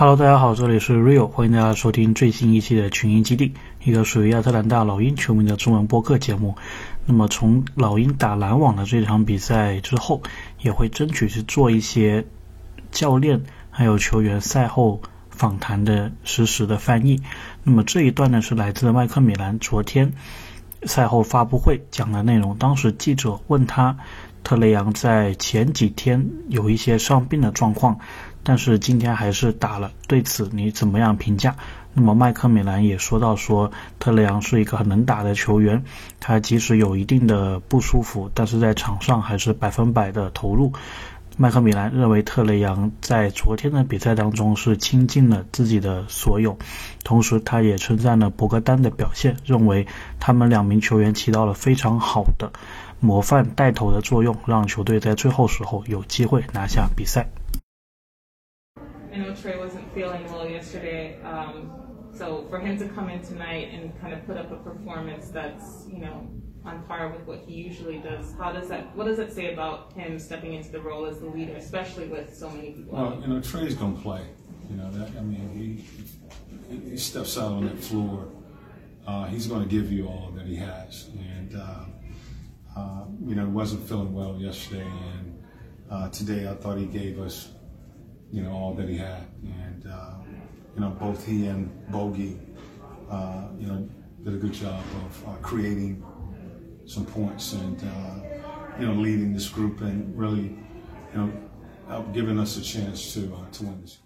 Hello，大家好，这里是 Rio，欢迎大家收听最新一期的群英基地，一个属于亚特兰大老鹰球迷的中文播客节目。那么从老鹰打篮网的这场比赛之后，也会争取去做一些教练还有球员赛后访谈的实时的翻译。那么这一段呢是来自麦克米兰昨天赛后发布会讲的内容。当时记者问他，特雷杨在前几天有一些伤病的状况。但是今天还是打了，对此你怎么样评价？那么麦克米兰也说到说，特雷杨是一个很能打的球员，他即使有一定的不舒服，但是在场上还是百分百的投入。麦克米兰认为特雷杨在昨天的比赛当中是倾尽了自己的所有，同时他也称赞了博格丹的表现，认为他们两名球员起到了非常好的模范带头的作用，让球队在最后时候有机会拿下比赛。So for him to come in tonight and kind of put up a performance that's you know on par with what he usually does, how does that? What does it say about him stepping into the role as the leader, especially with so many people? Well, you know Trey's gonna play. You know that. I mean, he he steps out on that floor. Uh, he's going to give you all that he has, and uh, uh, you know he wasn't feeling well yesterday, and uh, today I thought he gave us you know, all that he had. And, uh, you know, both he and Bogey, uh, you know, did a good job of uh, creating some points and, uh, you know, leading this group and really, you know, giving us a chance to, uh, to win this.